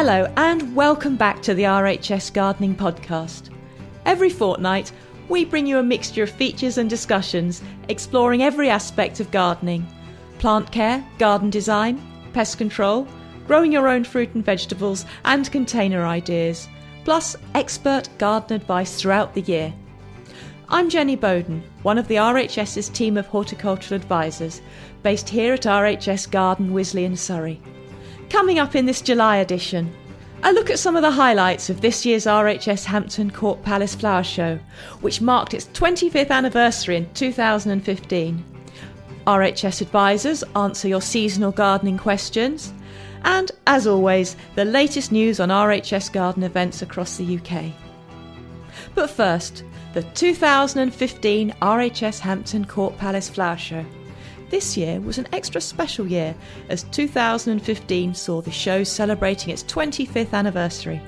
Hello, and welcome back to the RHS Gardening Podcast. Every fortnight, we bring you a mixture of features and discussions exploring every aspect of gardening plant care, garden design, pest control, growing your own fruit and vegetables, and container ideas, plus expert garden advice throughout the year. I'm Jenny Bowden, one of the RHS's team of horticultural advisors, based here at RHS Garden Wisley and Surrey. Coming up in this July edition, a look at some of the highlights of this year's RHS Hampton Court Palace Flower Show, which marked its 25th anniversary in 2015. RHS advisors answer your seasonal gardening questions, and as always, the latest news on RHS garden events across the UK. But first, the 2015 RHS Hampton Court Palace Flower Show. This year was an extra special year as 2015 saw the show celebrating its 25th anniversary.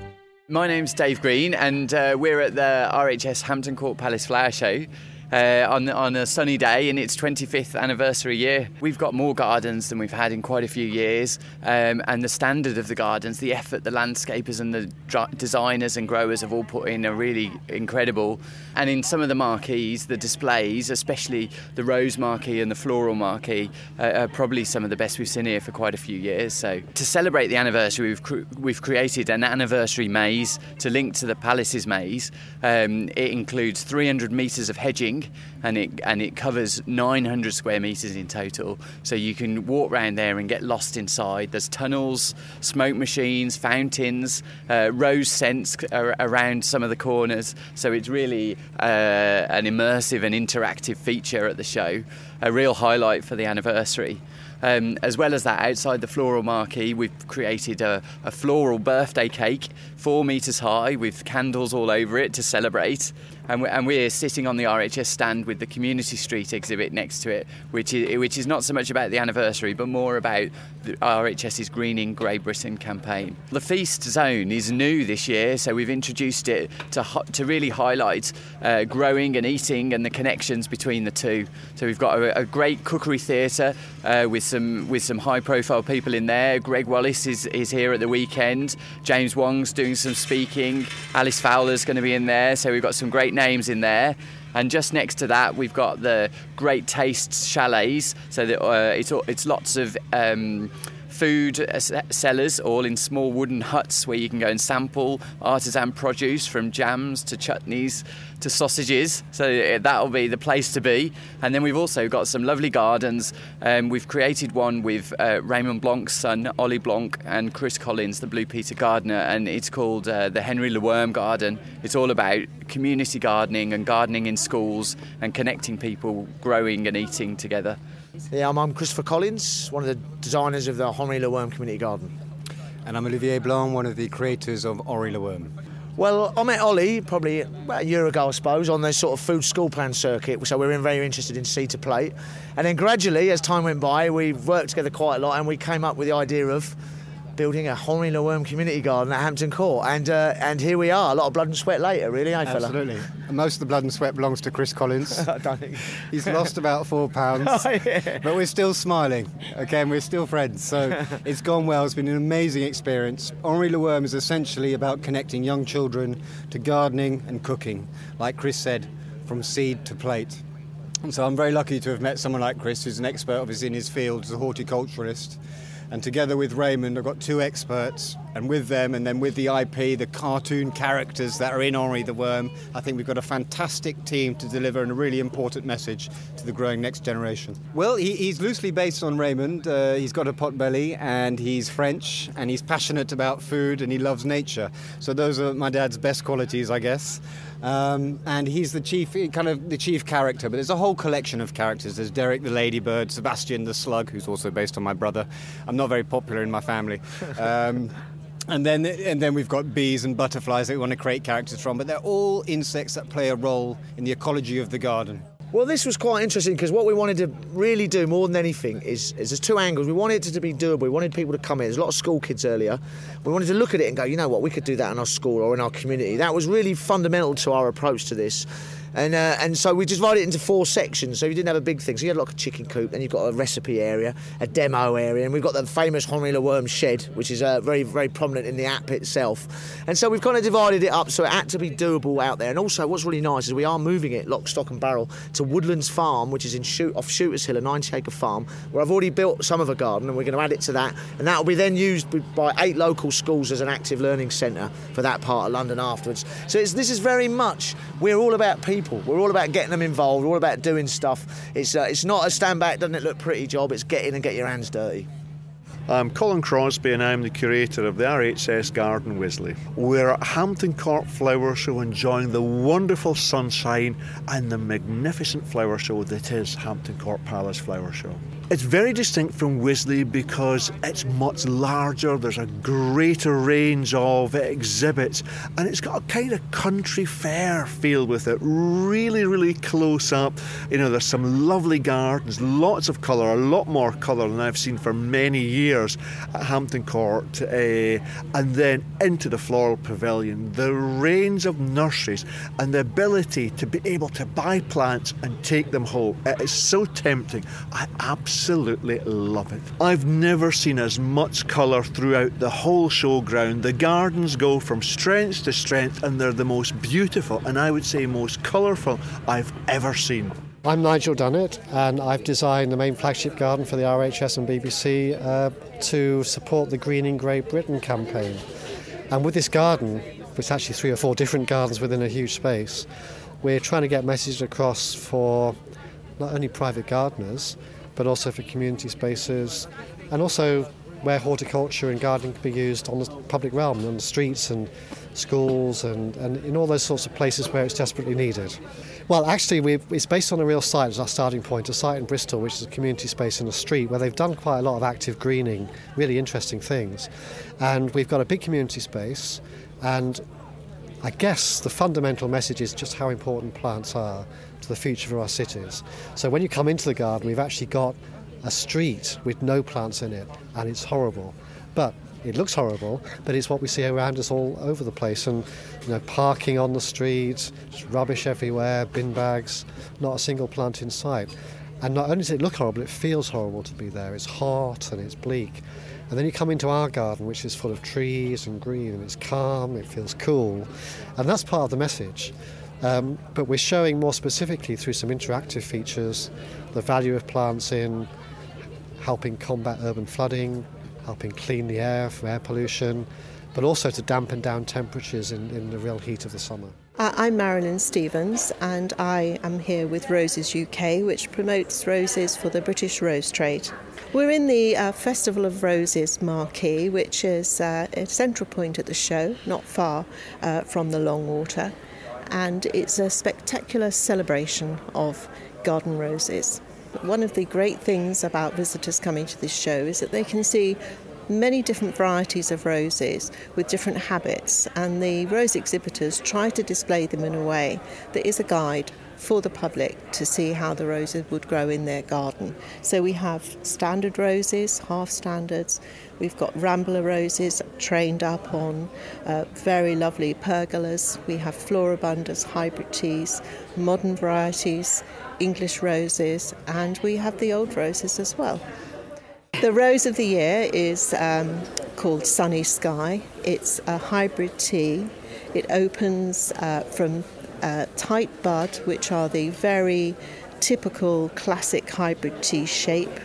My name's Dave Green, and uh, we're at the RHS Hampton Court Palace Flower Show uh, on, on a sunny day in its 25th anniversary year. We've got more gardens than we've had in quite a few years, um, and the standard of the gardens, the effort the landscapers and the designers and growers have all put in are really incredible. And in some of the marquees, the displays, especially the rose marquee and the floral marquee, uh, are probably some of the best we've seen here for quite a few years. So to celebrate the anniversary, we've, cr- we've created an anniversary maze to link to the Palace's maze. Um, it includes 300 metres of hedging and it and it covers 900 square meters in total. So you can walk around there and get lost inside. There's tunnels, smoke machines, fountains, uh, rose scents around some of the corners. So it's really uh, an immersive and interactive feature at the show. A real highlight for the anniversary. Um, as well as that, outside the floral marquee, we've created a, a floral birthday cake, four metres high, with candles all over it to celebrate and we're, and we're sitting on the RHS stand with the Community Street exhibit next to it, which is which is not so much about the anniversary, but more about the RHS's Greening Grey Britain campaign. The feast zone is new this year, so we've introduced it to to really highlight uh, growing and eating and the connections between the two. So we've got a, a great cookery theatre uh, with some with some high profile people in there. Gregg Wallace is, is here at the weekend. James Wong's doing some speaking. Alys Fowler's going to be in there. So we've got some great names in there. And just next to that, we've got the Great Tastes Chalets. So that, uh, it's, it's lots of um, food uh, sellers, all in small wooden huts where you can go and sample artisan produce from jams to chutneys to sausages. So uh, that'll be the place to be. And then we've also got some lovely gardens. Um, we've created one with uh, Raymond Blanc's son, Ollie Blanc, and Chris Collins, the Blue Peter gardener, and it's called uh, the Henri Le Worm Garden. It's all about community gardening and gardening in schools and connecting people growing and eating together. Yeah, I'm, I'm Christopher Collins, one of the designers of the Henri Le Community Garden. And I'm Olivier Blanc, one of the creators of Henri Le Well, I met Ollie probably about a year ago, I suppose, on the sort of food school plan circuit. So we are very interested in seed to plate. And then gradually, as time went by, we worked together quite a lot and we came up with the idea of building a Henri Le community garden at Hampton Court, and uh, and here we are. A lot of blood and sweat later, really, eh, fella? Absolutely. Most of the blood and sweat belongs to Chris Collins. I don't think he's lost about four pounds, oh, yeah. but we're still smiling. Again, we're still friends, so it's gone well. It's been an amazing experience. Henri Le is essentially about connecting young children to gardening and cooking, like Chris said, from seed to plate. And so I'm very lucky to have met someone like Chris, who's an expert obviously in his field as a horticulturalist and together with Raymond, I've got two experts, and with them, and then with the IP, the cartoon characters that are in Henri the Worm, I think we've got a fantastic team to deliver a really important message to the growing next generation. Well, he, he's loosely based on Raymond. Uh, he's got a pot belly, and he's French, and he's passionate about food, and he loves nature. So those are my dad's best qualities, I guess. Um, and he's the chief, kind of the chief character. But there's a whole collection of characters. There's Derek the ladybird, Sebastian the slug, who's also based on my brother. I'm not very popular in my family. Um, and then, and then we've got bees and butterflies that we want to create characters from, but they're all insects that play a role in the ecology of the garden. Well, this was quite interesting because what we wanted to really do more than anything is, is there's two angles. We wanted it to be doable. We wanted people to come in. There's a lot of school kids earlier. We wanted to look at it and go, you know what, we could do that in our school or in our community. That was really fundamental to our approach to this. And, uh, and so we divided it into four sections. So you didn't have a big thing. So you had like a chicken coop, then you've got a recipe area, a demo area, and we've got the famous Henri Worm shed, which is uh, very, very prominent in the app itself. And so we've kind of divided it up so it had to be doable out there. And also, what's really nice is we are moving it lock, stock, and barrel to Woodlands Farm, which is in Shoot, off Shooters Hill, a 90 acre farm, where I've already built some of a garden, and we're going to add it to that. And that will be then used by eight local schools as an active learning centre for that part of London afterwards. So this is very much, we're all about people. We're all about getting them involved. We're all about doing stuff. It's, uh, it's not a stand back, doesn't it look pretty job. It's get in and get your hands dirty. I'm Colin Crosby and I'm the curator of the RHS Garden Wisley. We're at Hampton Court Flower Show enjoying the wonderful sunshine and the magnificent flower show that is Hampton Court Palace Flower Show. It's very distinct from Wisley because it's much larger, there's a greater range of exhibits, and it's got a kind of country fair feel with it. Really, really close up. You know, there's some lovely gardens, lots of colour, a lot more colour than I've seen for many years at Hampton Court, uh, and then into the floral pavilion. The range of nurseries and the ability to be able to buy plants and take them home. It is so tempting. I absolutely absolutely love it. I've never seen as much colour throughout the whole showground. The gardens go from strength to strength and they're the most beautiful and I would say most colourful I've ever seen. I'm Nigel Dunnett, and I've designed the main flagship garden for the RHS and BBC uh, to support the Greening Grey Britain campaign. And with this garden, which is actually three or four different gardens within a huge space, we're trying to get messages across for not only private gardeners, but also for community spaces, and also where horticulture and gardening can be used on the public realm, on the streets and schools and, and in all those sorts of places where it's desperately needed. Well, actually, it's based on a real site as our starting point, a site in Bristol, which is a community space in a street where they've done quite a lot of active greening, really interesting things. And we've got a big community space, and I guess the fundamental message is just how important plants are to the future of our cities. So when you come into the garden, we've actually got a street with no plants in it, and it's horrible. But it looks horrible, but it's what we see around us all over the place. And you know, parking on the streets, rubbish everywhere, bin bags, not a single plant in sight. And not only does it look horrible, it feels horrible to be there. It's hot and it's bleak. And then you come into our garden, which is full of trees and green, and it's calm, it feels cool. And that's part of the message. Um, but we're showing more specifically through some interactive features the value of plants in helping combat urban flooding, helping clean the air from air pollution, but also to dampen down temperatures in, in the real heat of the summer. I'm Marilyn Stevens, and I am here with Roses UK, which promotes roses for the British rose trade. We're in the uh, Festival of Roses marquee, which is uh, a central point at the show, not far uh, from the Longwater and it's a spectacular celebration of garden roses. One of the great things about visitors coming to this show is that they can see many different varieties of roses with different habits, and the rose exhibitors try to display them in a way that is a guide for the public to see how the roses would grow in their garden. So we have standard roses, half standards, we've got rambler roses trained up on uh, very lovely pergolas, we have floribundas, hybrid teas, modern varieties, English roses, and we have the old roses as well. The rose of the year is um, called Sunny Sky. It's a hybrid tea. It opens uh, from uh, tight bud, which are the very typical classic hybrid tea shape,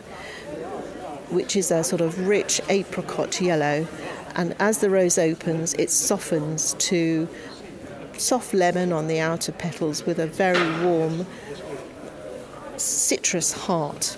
which is a sort of rich apricot yellow. And as the rose opens, it softens to soft lemon on the outer petals with a very warm citrus heart.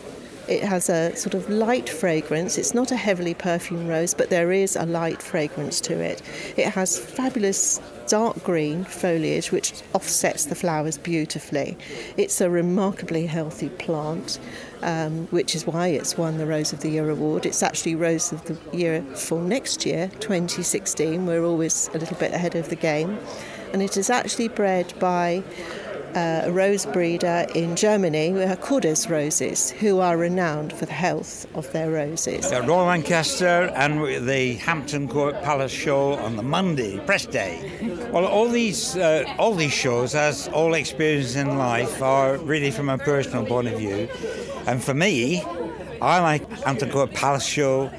It has a sort of light fragrance. It's not a heavily perfumed rose, but there is a light fragrance to it. It has fabulous dark green foliage which offsets the flowers beautifully. It's a remarkably healthy plant, um, which is why it's won the Rose of the Year award. It's actually Rose of the Year for next year, 2016. We're always a little bit ahead of the game. And it is actually bred by uh, a rose breeder in Germany, Kordes Roses, who are renowned for the health of their roses. Roy Lancaster and the Hampton Court Palace show on the Monday, press day. Well, all these uh, all these shows, as all experiences in life, are really from a personal point of view. And for me, I like Hampton Court Palace show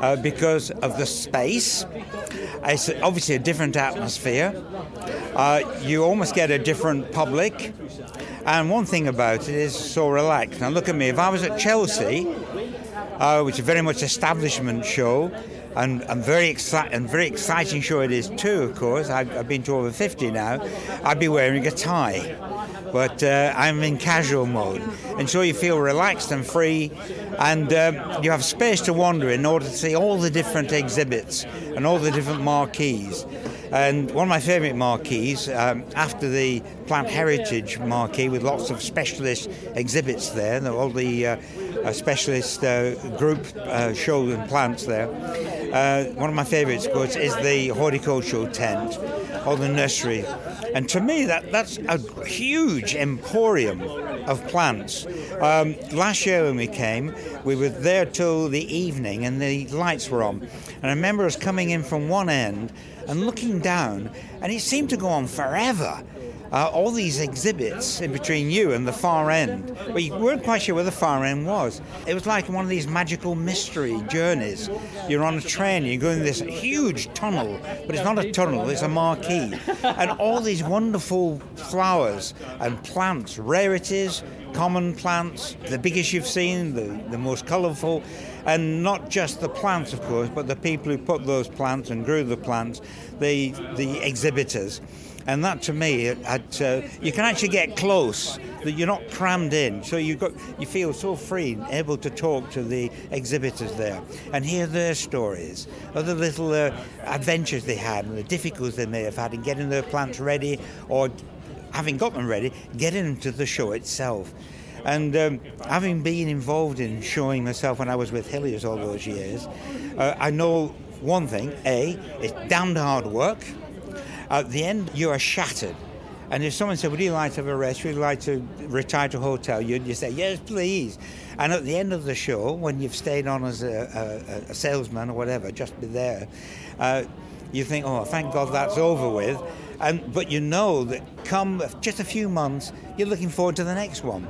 uh, because of the space. It's obviously a different atmosphere. Uh, you almost get a different public. And one thing about it is so relaxed. Now look at me. If I was at Chelsea, uh, which is very much establishment show, and, and very exci- and very exciting show it is too. Of course, I've, I've been to over 50 now. I'd be wearing a tie, but uh, I'm in casual mode, and so you feel relaxed and free, and um, you have space to wander in order to see all the different exhibits and all the different marquees. And one of my favourite marquees, um, after the Plant Heritage marquee with lots of specialist exhibits there, all the uh, uh, specialist uh, group uh, show and plants there. Uh, one of my favourites, of course, is the horticultural tent or the nursery. And to me, that, that's a huge emporium of plants. Um, last year when we came, we were there till the evening and the lights were on. And I remember us coming in from one end and looking down, and it seemed to go on forever. Uh, all these exhibits in between you and the far end. We weren't quite sure where the far end was. It was like one of these magical mystery journeys. You're on a train, you're going this huge tunnel, but it's not a tunnel, it's a marquee. And all these wonderful flowers and plants, rarities, common plants, the biggest you've seen, the, the most colourful, and not just the plants, of course, but the people who put those plants and grew the plants, the, the exhibitors. And that to me, it, it, uh, you can actually get close. That you're not crammed in, so you got you feel so free, able to talk to the exhibitors there and hear their stories, other little uh, adventures they had, and the difficulties they may have had in getting their plants ready, or having got them ready, getting them to the show itself. And um, having been involved in showing myself when I was with Hilliers all those years, uh, I know one thing: a, it's damned hard work. At the end, you are shattered. And if someone said, Would you like to have a rest? Would you like to retire to a hotel? You'd say, Yes, please. And at the end of the show, when you've stayed on as a, a, a salesman or whatever, just be there, uh, you think, Oh, thank God that's over with. And, but you know that come just a few months, you're looking forward to the next one.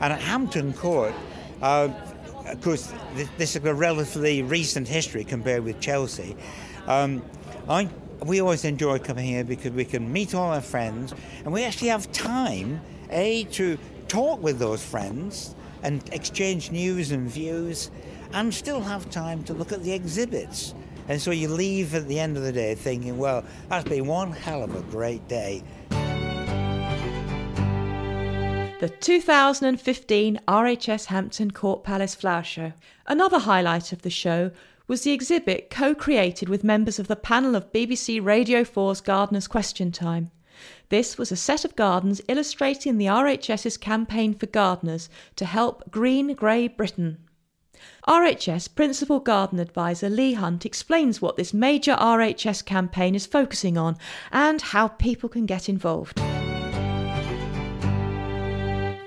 And at Hampton Court, uh, of course, this is a relatively recent history compared with Chelsea. Um, I we always enjoy coming here because we can meet all our friends and we actually have time, A, to talk with those friends and exchange news and views, and still have time to look at the exhibits. And so you leave at the end of the day thinking, well, that's been one hell of a great day. The 2015 RHS Hampton Court Palace Flower Show. Another highlight of the show was the exhibit co created with members of the panel of BBC Radio 4's Gardener's Question Time. This was a set of gardens illustrating the RHS's campaign for gardeners to help green grey Britain. RHS Principal Garden Advisor Lee Hunt explains what this major RHS campaign is focusing on and how people can get involved.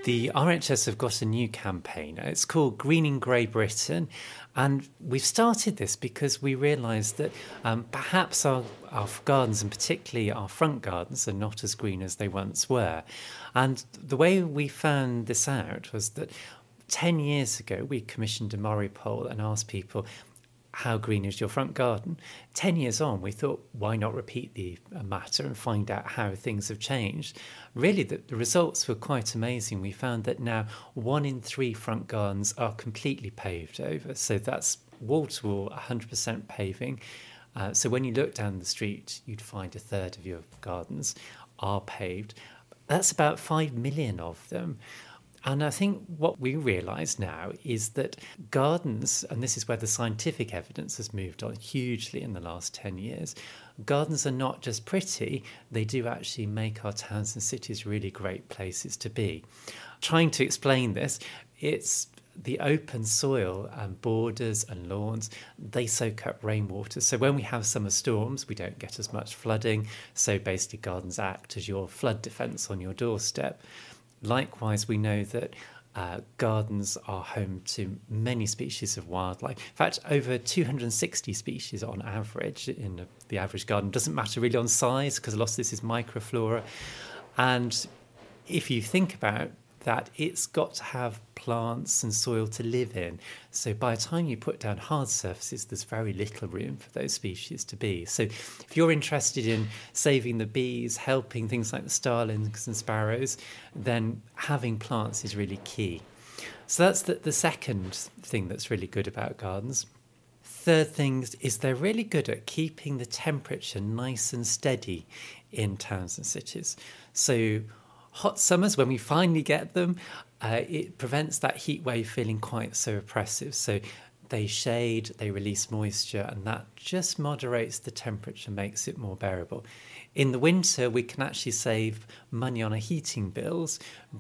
The RHS have got a new campaign. It's called Greening Grey Britain, and we've started this because we realised that um, perhaps our, our gardens, and particularly our front gardens, are not as green as they once were. And the way we found this out was that 10 years ago, we commissioned a MORI poll and asked people, how green is your front garden? 10 years on, we thought, why not repeat the uh, matter and find out how things have changed? Really, the, the, results were quite amazing. We found that now one in three front gardens are completely paved over. So that's wall to wall, 100% paving. Uh, so when you look down the street, you'd find a third of your gardens are paved. That's about 5 million of them. And I think what we realise now is that gardens, and this is where the scientific evidence has moved on hugely in the last 10 years, gardens are not just pretty, they do actually make our towns and cities really great places to be. Trying to explain this, it's the open soil and borders and lawns, they soak up rainwater. So when we have summer storms, we don't get as much flooding. So basically, gardens act as your flood defence on your doorstep. Likewise, we know that uh, gardens are home to many species of wildlife. In fact, over 260 species on average in the average garden. Doesn't matter really on size because a lot of this is microflora. And if you think about that it's got to have plants and soil to live in. So by the time you put down hard surfaces, there's very little room for those species to be. So if you're interested in saving the bees, helping things like the starlings and sparrows, then having plants is really key. So that's the, the second thing that's really good about gardens. Third thing is they're really good at keeping the temperature nice and steady in towns and cities. So hot summers, when we finally get them, uh, it prevents that heat wave feeling quite so oppressive. So they shade, they release moisture, and that just moderates the temperature, makes it more bearable. In the winter, we can actually save money on our heating bills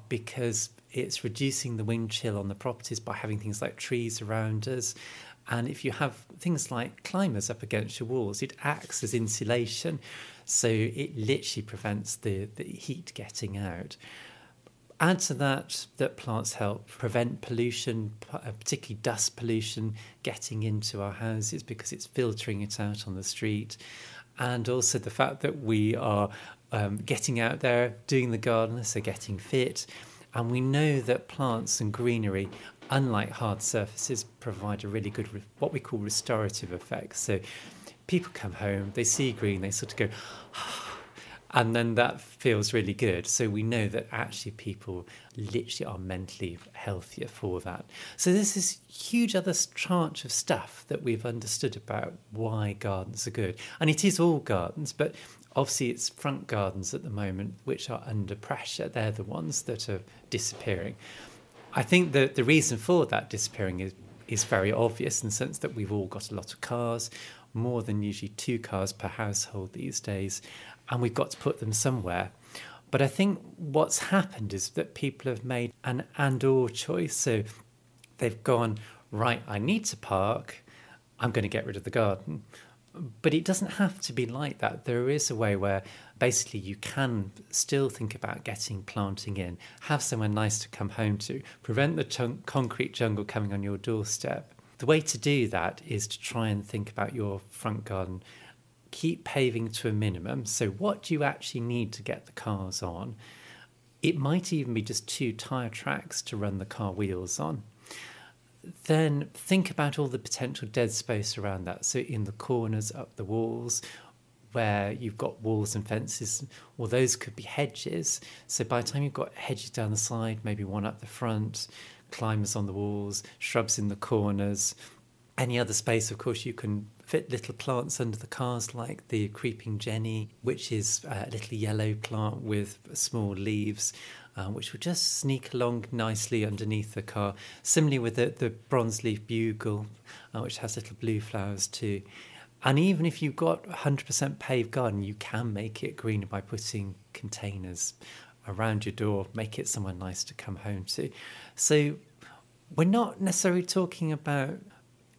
because it's reducing the wind chill on the properties by having things like trees around us. And if you have things like climbers up against your walls, it acts as insulation. So it literally prevents the, the heat getting out. Add to that that plants help prevent pollution, uh, particularly dust pollution, getting into our houses because it's filtering it out on the street. And also the fact that we are um, getting out there, doing the garden, so getting fit. And we know that plants and greenery, unlike hard surfaces, provide a really good, what we call restorative effect. So people come home, they see green, they sort of go, and then that feels really good. So we know that actually people literally are mentally healthier for that. So there's this huge other tranche of stuff that we've understood about why gardens are good. And it is all gardens, but obviously it's front gardens at the moment which are under pressure. They're the ones that are disappearing. I think that the reason for that disappearing is is very obvious in the sense that we've all got a lot of cars, more than usually two cars per household these days, and we've got to put them somewhere. But I think what's happened is that people have made an and or choice. So they've gone, right, I need to park, I'm going to get rid of the garden. But it doesn't have to be like that. There is a way where basically you can still think about getting planting in, have somewhere nice to come home to, prevent the concrete jungle coming on your doorstep, the way to do that is to try and think about your front garden. Keep paving to a minimum. So, what do you actually need to get the cars on? It might even be just two tyre tracks to run the car wheels on. Then think about all the potential dead space around that. So, in the corners, up the walls, where you've got walls and fences, or those could be hedges. So, by the time you've got hedges down the side, maybe one up the front, climbers on the walls, shrubs in the corners. Any other space, of course, you can fit little plants under the cars like the creeping jenny, which is a little yellow plant with small leaves. Uh, which will just sneak along nicely underneath the car. Similarly with the, the bronze leaf bugle, uh, which has little blue flowers too. And even if you've got 100% paved garden, you can make it greener by putting containers around your door, make it somewhere nice to come home to. So we're not necessarily talking about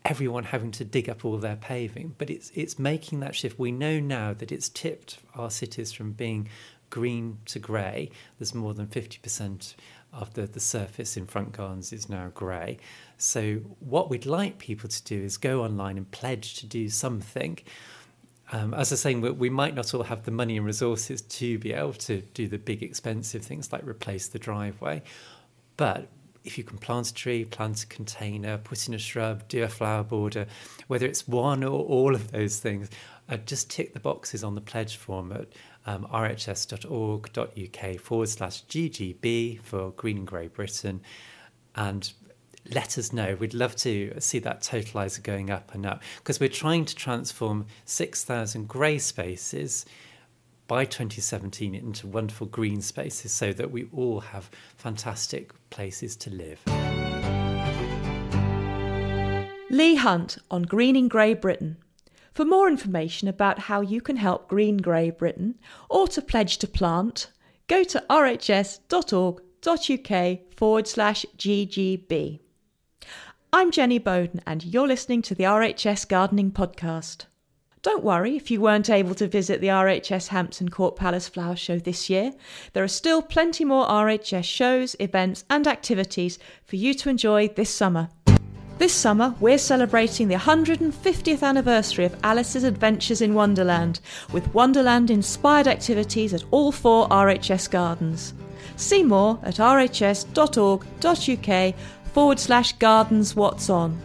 everyone having to dig up all their paving, but it's it's making that shift. We know now that it's tipped our cities from being green to grey. There's more than fifty percent of the, the surface in front gardens is now grey. So what we'd like people to do is go online and pledge to do something. Um, as I was saying, we, we might not all have the money and resources to be able to do the big expensive things like replace the driveway, but if you can plant a tree, plant a container, put in a shrub, do a flower border, whether it's one or all of those things, uh, just tick the boxes on the pledge form at um, rhs.org.uk forward slash GGB for Green and Grey Britain and let us know. We'd love to see that totalizer going up and up because we're trying to transform 6,000 grey spaces by 2017 into wonderful green spaces so that we all have fantastic places to live. Lee Hunt on Greening Grey Britain. For more information about how you can help Green Grey Britain or to pledge to plant, go to rhs.org.uk forward slash GGB. I'm Jenny Bowden, and you're listening to the RHS Gardening Podcast. Don't worry if you weren't able to visit the RHS Hampton Court Palace Flower Show this year. There are still plenty more RHS shows, events, and activities for you to enjoy this summer. This summer, we're celebrating the 150th anniversary of Alice's Adventures in Wonderland with Wonderland inspired activities at all four RHS gardens. See more at rhs.org.uk forward slash gardens what's on.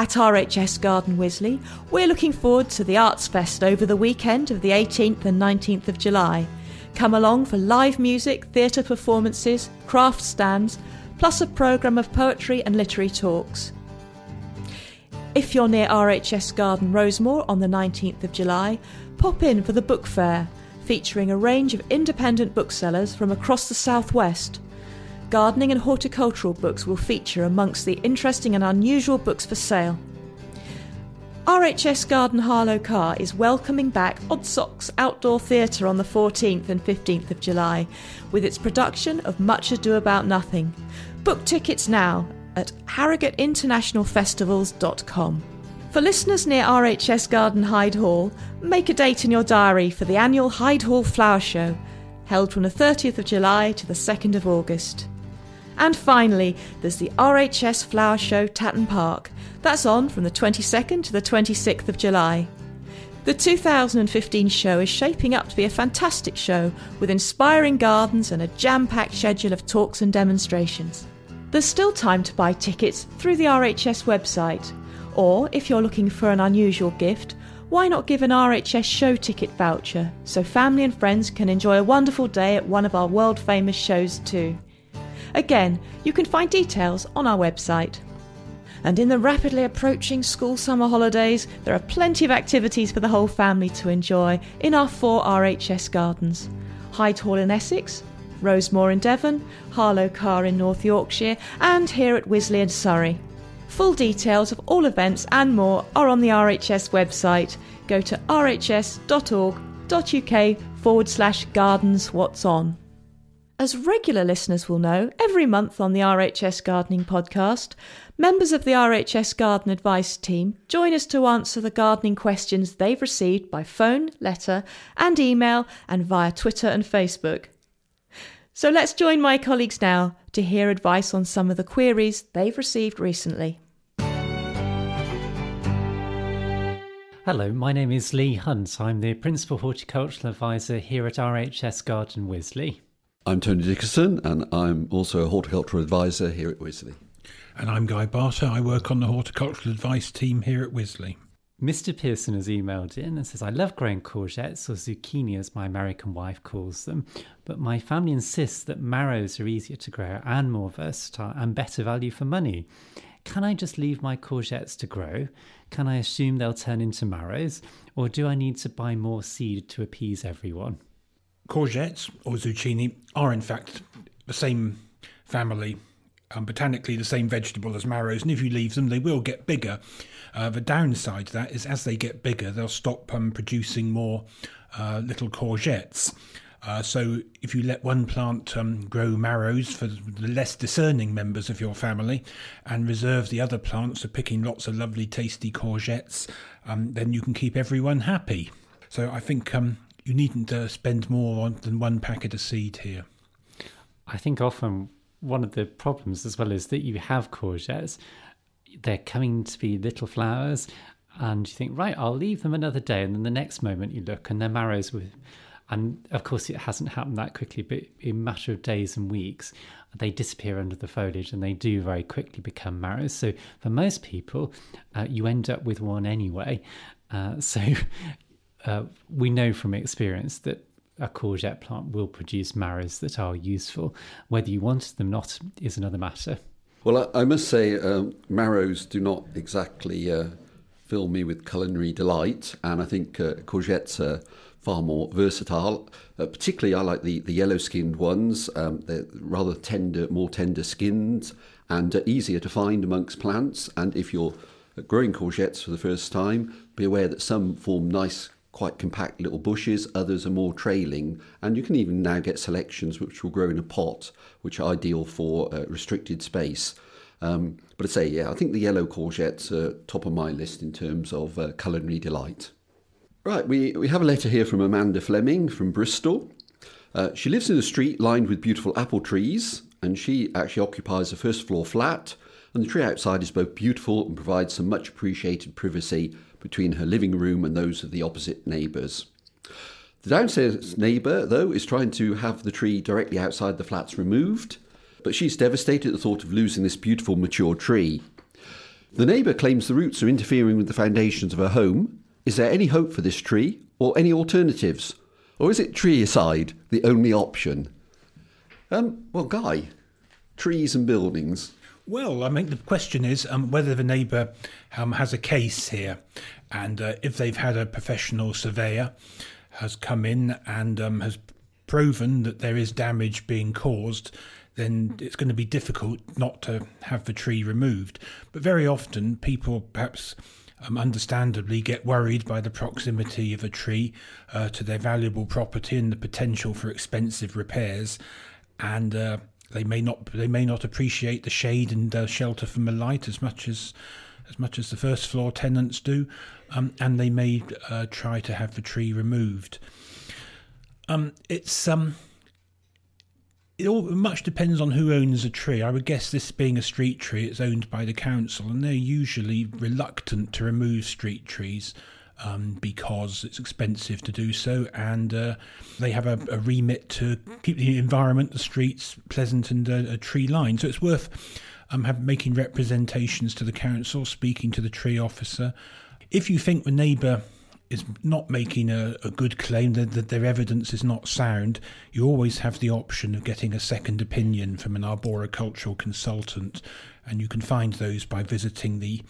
At RHS Garden Wisley, we're looking forward to the Arts Fest over the weekend of the 18th and 19th of July. Come along for live music, theatre performances, craft stands, plus a programme of poetry and literary talks. If you're near RHS Garden Rosemoor on the 19th of July, pop in for the book fair, featuring a range of independent booksellers from across the southwest gardening and horticultural books will feature amongst the interesting and unusual books for sale. RHS Garden Harlow Carr is welcoming back Odd Socks Outdoor Theatre on the 14th and 15th of July with its production of Much Ado About Nothing. Book tickets now at harrogateinternationalfestivals.com. For listeners near RHS Garden Hyde Hall, make a date in your diary for the annual Hyde Hall Flower Show, held from the 30th of July to the 2nd of August. And finally, there's the RHS Flower Show Tatton Park. That's on from the 22nd to the 26th of July. The 2015 show is shaping up to be a fantastic show with inspiring gardens and a jam packed schedule of talks and demonstrations. There's still time to buy tickets through the RHS website, or if you're looking for an unusual gift, why not give an RHS show ticket voucher so family and friends can enjoy a wonderful day at one of our world famous shows too? Again, you can find details on our website. And in the rapidly approaching school summer holidays, there are plenty of activities for the whole family to enjoy in our four RHS gardens Hyde Hall in Essex, Rosemoor in Devon, Harlow Carr in North Yorkshire, and here at Wisley in Surrey. Full details of all events and more are on the RHS website. Go to rhs.org.uk forward slash gardens what's on. As regular listeners will know, every month on the RHS Gardening Podcast, members of the RHS Garden Advice team join us to answer the gardening questions they've received by phone, letter, and email, and via Twitter and Facebook. So let's join my colleagues now to hear advice on some of the queries they've received recently. Hello, my name is Lee Hunt. I'm the Principal Horticultural Advisor here at RHS Garden Wisley. I'm Tony Dickerson, and I'm also a horticultural advisor here at Wisley. And I'm Guy Barter. I work on the horticultural advice team here at Wisley. Mr. Pearson has emailed in and says, I love growing courgettes, or zucchini as my American wife calls them, but my family insists that marrows are easier to grow and more versatile and better value for money. Can I just leave my courgettes to grow? Can I assume they'll turn into marrows? Or do I need to buy more seed to appease everyone? Courgettes or zucchini are in fact the same family, um, botanically the same vegetable as marrows, and if you leave them, they will get bigger. Uh, the downside to that is as they get bigger, they'll stop um, producing more uh, little courgettes. Uh, so if you let one plant um, grow marrows for the less discerning members of your family and reserve the other plants for picking lots of lovely tasty courgettes, um, then you can keep everyone happy. So I think um, you needn't uh, spend more on, than one packet of seed here. I think often one of the problems as well is that you have courgettes, they're coming to be little flowers, and you think, right, I'll leave them another day, and then the next moment you look and they're marrows with. And of course, it hasn't happened that quickly, but in a matter of days and weeks, they disappear under the foliage and they do very quickly become marrows. So, for most people, uh, you end up with one anyway. Uh, so, uh, we know from experience that a courgette plant will produce marrows that are useful. Whether you want them not is another matter. Well, I, I must say, um, marrows do not exactly uh, fill me with culinary delight, and I think uh, courgettes are far more versatile. Uh, particularly, I like the, the yellow skinned ones. Um, they're rather tender, more tender skinned, and uh, easier to find amongst plants. And if you're growing courgettes for the first time, be aware that some form nice quite compact little bushes, others are more trailing, and you can even now get selections which will grow in a pot, which are ideal for uh, restricted space. Um, but I'd say, yeah, I think the yellow courgettes are top of my list in terms of uh, culinary delight. Right, we, we have a letter here from Amanda Fleming from Bristol. Uh, she lives in a street lined with beautiful apple trees, and she actually occupies a first floor flat. And the tree outside is both beautiful and provides some much appreciated privacy between her living room and those of the opposite neighbours. The downstairs neighbour, though, is trying to have the tree directly outside the flats removed, but she's devastated at the thought of losing this beautiful mature tree. The neighbour claims the roots are interfering with the foundations of her home. Is there any hope for this tree, or any alternatives? Or is it treeicide the only option? Um, well, Guy, trees and buildings. Well, I mean, the question is um, whether the neighbour um, has a case here, and uh, if they've had a professional surveyor has come in and um, has proven that there is damage being caused, then it's going to be difficult not to have the tree removed. But very often, people perhaps um, understandably get worried by the proximity of a tree uh, to their valuable property and the potential for expensive repairs, and uh, they may not they may not appreciate the shade and uh, shelter from the light as much as as much as the first floor tenants do, um, and they may uh, try to have the tree removed. Um, it's um, it all much depends on who owns a tree. I would guess this being a street tree, it's owned by the council, and they're usually reluctant to remove street trees. Um, because it's expensive to do so, and uh, they have a, a, remit to keep the environment, the streets pleasant and uh, a tree line. So it's worth um, have, making representations to the council, speaking to the tree officer. If you think the neighbour is not making a, a good claim that, that, their evidence is not sound, you always have the option of getting a second opinion from an arboricultural consultant, and you can find those by visiting the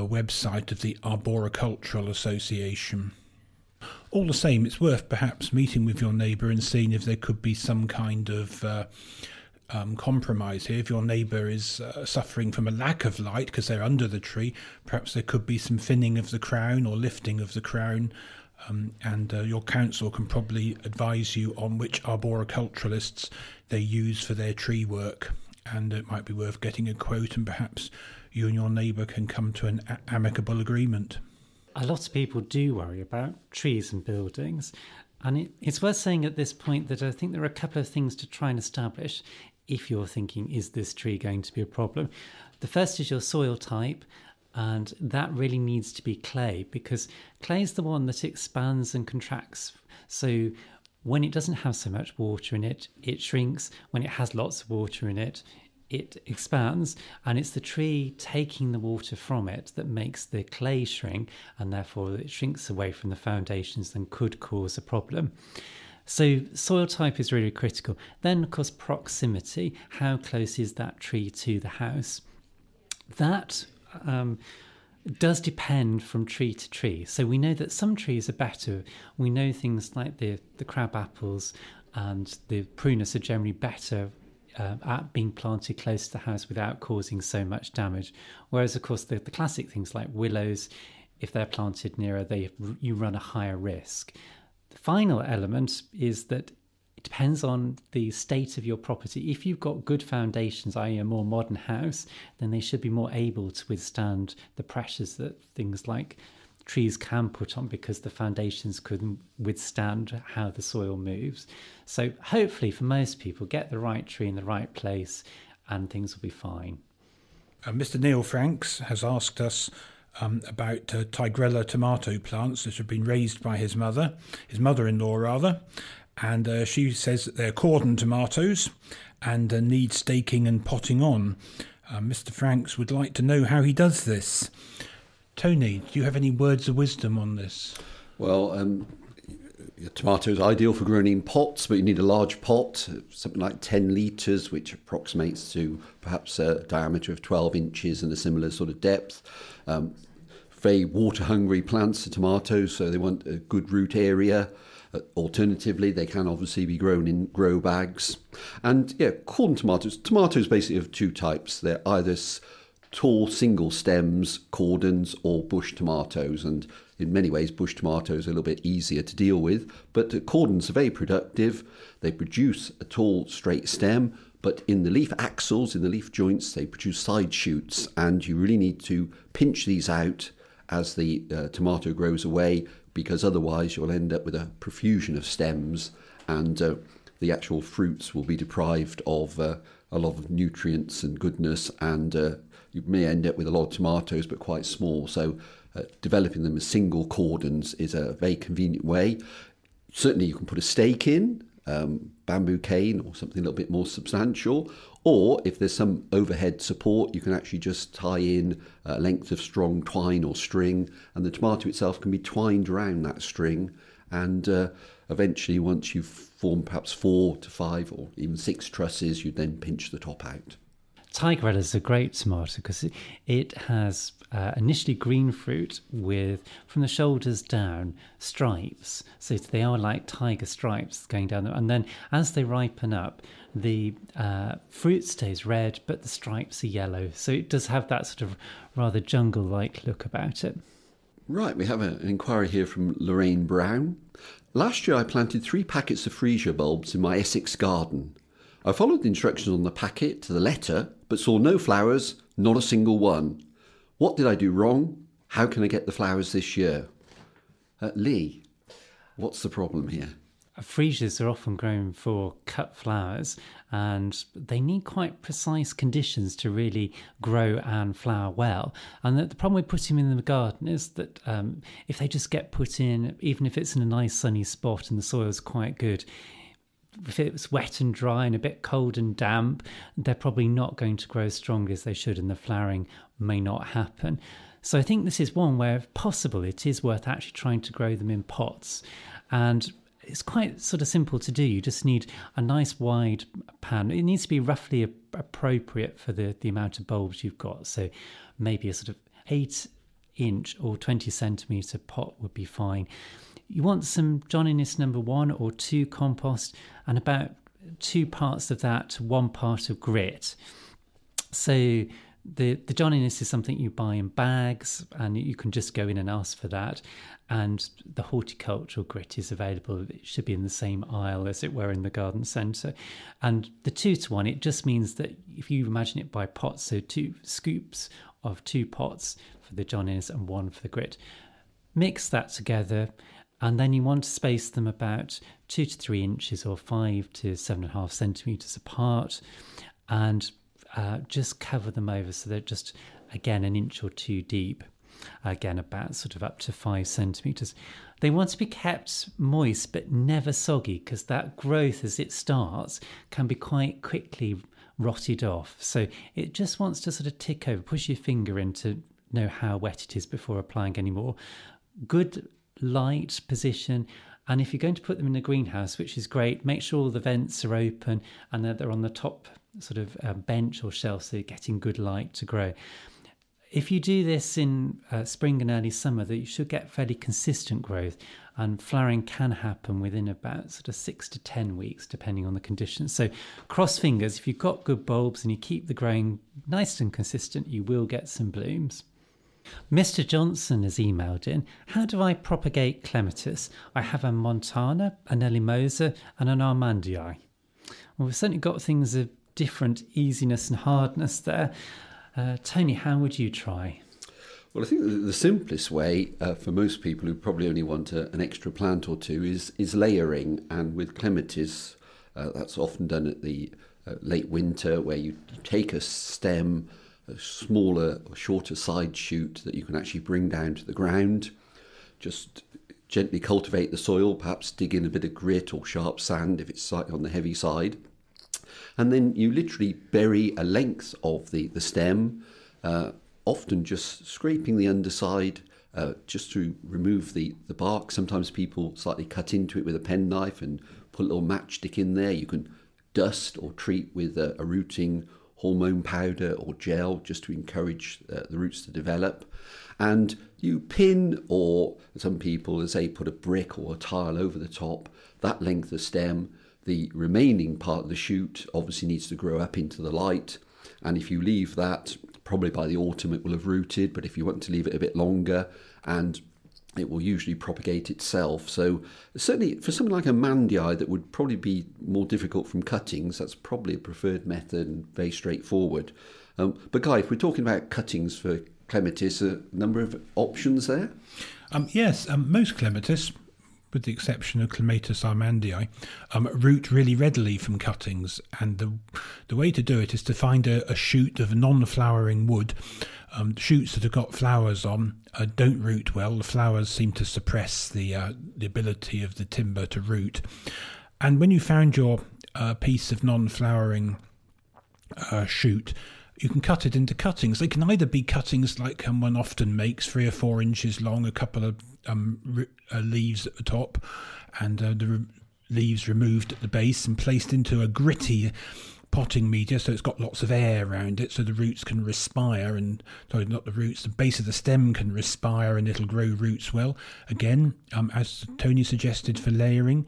website of the Arboricultural Association. All the same, it's worth perhaps meeting with your neighbour and seeing if there could be some kind of uh, um, compromise here. If your neighbour is uh, suffering from a lack of light because they're under the tree, perhaps there could be some thinning of the crown or lifting of the crown. Um, and uh, your council can probably advise you on which arboriculturalists they use for their tree work. And it might be worth getting a quote, and perhaps you and your neighbour can come to an a- amicable agreement. A lot of people do worry about trees and buildings. And it, it's worth saying at this point that I think there are a couple of things to try and establish if you're thinking, is this tree going to be a problem? The first is your soil type, and that really needs to be clay because clay is the one that expands and contracts. So when it doesn't have so much water in it, it shrinks. When it has lots of water in it, it expands, and it's the tree taking the water from it that makes the clay shrink, and therefore it shrinks away from the foundations and could cause a problem. So, soil type is really critical. Then, of course, proximity how close is that tree to the house? That um, does depend from tree to tree. So, we know that some trees are better. We know things like the, the crab apples and the prunus are generally better uh, at being planted close to the house without causing so much damage. Whereas, of course, the, the classic things like willows, if they're planted nearer, they you run a higher risk. The final element is that it depends on the state of your property. If you've got good foundations, i.e., a more modern house, then they should be more able to withstand the pressures that things like trees can put on because the foundations couldn't withstand how the soil moves. So, hopefully, for most people, get the right tree in the right place and things will be fine. Uh, Mr. Neil Franks has asked us um, about uh, Tigerella tomato plants that have been raised by his mother, his mother in law rather. And uh, she says that they're cordon tomatoes and uh, need staking and potting on. Uh, Mr. Franks would like to know how he does this. Tony, do you have any words of wisdom on this? Well, um, tomatoes ideal for growing in pots, but you need a large pot, something like 10 litres, which approximates to perhaps a diameter of 12 inches and a similar sort of depth. Um, very water hungry plants, the tomatoes, so they want a good root area. Uh, alternatively, they can obviously be grown in grow bags. And yeah, cordon tomatoes. Tomatoes basically of two types. They're either tall single stems, cordons, or bush tomatoes. And in many ways, bush tomatoes are a little bit easier to deal with. But cordons are very productive. They produce a tall straight stem, But in the leaf axils, in the leaf joints, they produce side shoots, and you really need to pinch these out as the uh, tomato grows away because otherwise you'll end up with a profusion of stems and uh, the actual fruits will be deprived of uh, a lot of nutrients and goodness and uh, you may end up with a lot of tomatoes but quite small so uh, developing them as single cordons is a very convenient way certainly you can put a stake in um, bamboo cane or something a little bit more substantial. Or if there's some overhead support, you can actually just tie in a length of strong twine or string, and the tomato itself can be twined around that string. And uh, eventually, once you've formed perhaps four to five or even six trusses, you then pinch the top out. Tigerella is a great tomato because it has uh, initially green fruit with, from the shoulders down, stripes. So they are like tiger stripes going down them. And then as they ripen up, the uh, fruit stays red, but the stripes are yellow. So it does have that sort of rather jungle like look about it. Right, we have an inquiry here from Lorraine Brown. Last year I planted three packets of freesia bulbs in my Essex garden. I followed the instructions on the packet to the letter, but saw no flowers, not a single one. What did I do wrong? How can I get the flowers this year? Uh, Lee, what's the problem here? Freesias are often grown for cut flowers and they need quite precise conditions to really grow and flower well. And the, problem with putting them in the garden is that um, if they just get put in, even if it's in a nice sunny spot and the soil is quite good, if it's wet and dry and a bit cold and damp, they're probably not going to grow as strong as they should, and the flowering may not happen. So I think this is one where, if possible, it is worth actually trying to grow them in pots. And it's quite sort of simple to do. You just need a nice wide pan. It needs to be roughly appropriate for the, the amount of bulbs you've got. So maybe a sort of eight inch or 20 centimeter pot would be fine. You want some John Innes number one or two compost and about two parts of that one part of grit. So the the John Innes is something you buy in bags, and you can just go in and ask for that. And the horticultural grit is available. It should be in the same aisle as it were in the garden centre. And the two to one, it just means that if you imagine it by pots, so two scoops of two pots for the John Innes and one for the grit. Mix that together and then you want to space them about two to three inches or five to seven and a half centimeters apart. And uh, just cover them over so they're just again an inch or two deep. Again about sort of up to five centimeters. They want to be kept moist but never soggy because that growth as it starts can be quite quickly rotted off. So it just wants to sort of tick over push your finger in to know how wet it is before applying any more. Good light position. And if you're going to put them in a greenhouse, which is great, make sure the vents are open and that they're on the top sort of uh, bench or shelf so you're getting good light to grow. If you do this in uh, spring and early summer, that you should get fairly consistent growth, and flowering can happen within about sort of six to ten weeks, depending on the conditions. So, cross fingers. If you've got good bulbs and you keep the growing nice and consistent, you will get some blooms. Mr. Johnson has emailed in How do I propagate clematis? I have a Montana, an Elimosa, and an Armandii. Well, we've certainly got things of different easiness and hardness there. Uh, Tony, how would you try? Well, I think the simplest way uh, for most people who probably only want a, an extra plant or two is is layering, and with clematis, uh, that's often done at the uh, late winter, where you, you take a stem a smaller or shorter side shoot that you can actually bring down to the ground. Just gently cultivate the soil, perhaps dig in a bit of grit or sharp sand if it's slightly on the heavy side. And then you literally bury a length of the, the stem, uh, often just scraping the underside uh, just to remove the, the bark. Sometimes people slightly cut into it with a penknife and put a little matchstick in there. You can dust or treat with a, a rooting hormone powder or gel just to encourage uh, the roots to develop. And you pin, or some people, they put a brick or a tile over the top, that length of stem. The remaining part of the shoot obviously needs to grow up into the light. And if you leave that, probably by the autumn it will have rooted. But if you want to leave it a bit longer and it will usually propagate itself. So certainly for something like armandii that would probably be more difficult from cuttings, that's probably a preferred method and very straightforward. Um, but Guy, if we're talking about cuttings for clematis, a number of options there. Um, yes, um, most clematis, with the exception of Clematis armandii, um, root really readily from cuttings. And the the way to do it is to find a, a shoot of non-flowering wood. Um, shoots that have got flowers on uh, don't root well. The flowers seem to suppress the uh, the ability of the timber to root. And when you found your uh, piece of non-flowering uh, shoot, you can cut it into cuttings. They can either be cuttings like um, one often makes, three or four inches long, a couple of um, uh, leaves at the top, and uh, the re- leaves removed at the base and placed into a gritty potting media so it's got lots of air around it so the roots can respire and sorry not the roots the base of the stem can respire and it'll grow roots well again um, as tony suggested for layering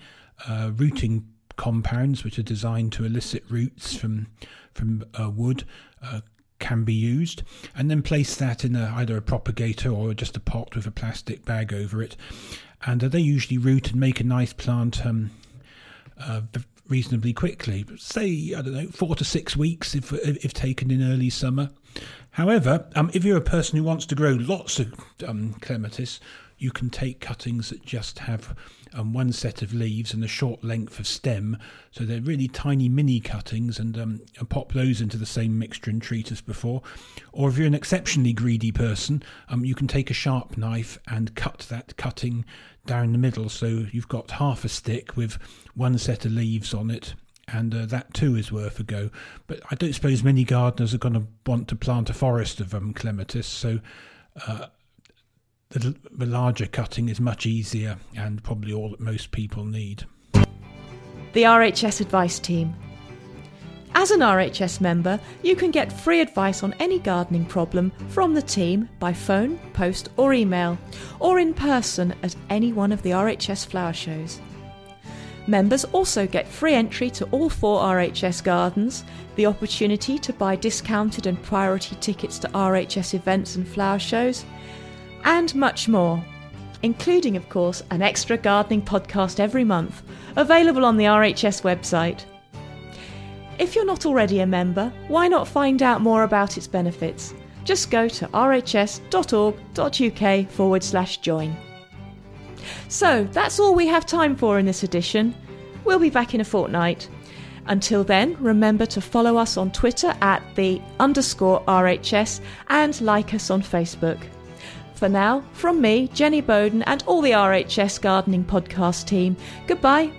uh, rooting compounds which are designed to elicit roots from from uh, wood uh, can be used, and then place that in a, either a propagator or just a pot with a plastic bag over it. And uh, they usually root and make a nice plant um, uh, reasonably quickly. Say I don't know, four to six weeks if if taken in early summer. However, um, if you're a person who wants to grow lots of um, clematis, you can take cuttings that just have um, one set of leaves and a short length of stem. So they're really tiny mini cuttings and, um, and pop those into the same mixture and treat as before. Or if you're an exceptionally greedy person, um, you can take a sharp knife and cut that cutting down the middle. So you've got half a stick with one set of leaves on it and uh, that too is worth a go. But I don't suppose many gardeners are going to want to plant a forest of um, clematis, so uh, the, the larger cutting is much easier and probably all that most people need. The RHS Advice Team. As an RHS member, you can get free advice on any gardening problem from the team by phone, post, or email, or in person at any one of the RHS flower shows. Members also get free entry to all four RHS gardens, the opportunity to buy discounted and priority tickets to RHS events and flower shows, and much more, including, of course, an extra gardening podcast every month, available on the RHS website. If you're not already a member, why not find out more about its benefits? Just go to rhs.org.uk forward slash join. So that's all we have time for in this edition. We'll be back in a fortnight. Until then, remember to follow us on Twitter at the underscore RHS and like us on Facebook. For now, from me, Jenny Bowden, and all the RHS Gardening Podcast team, goodbye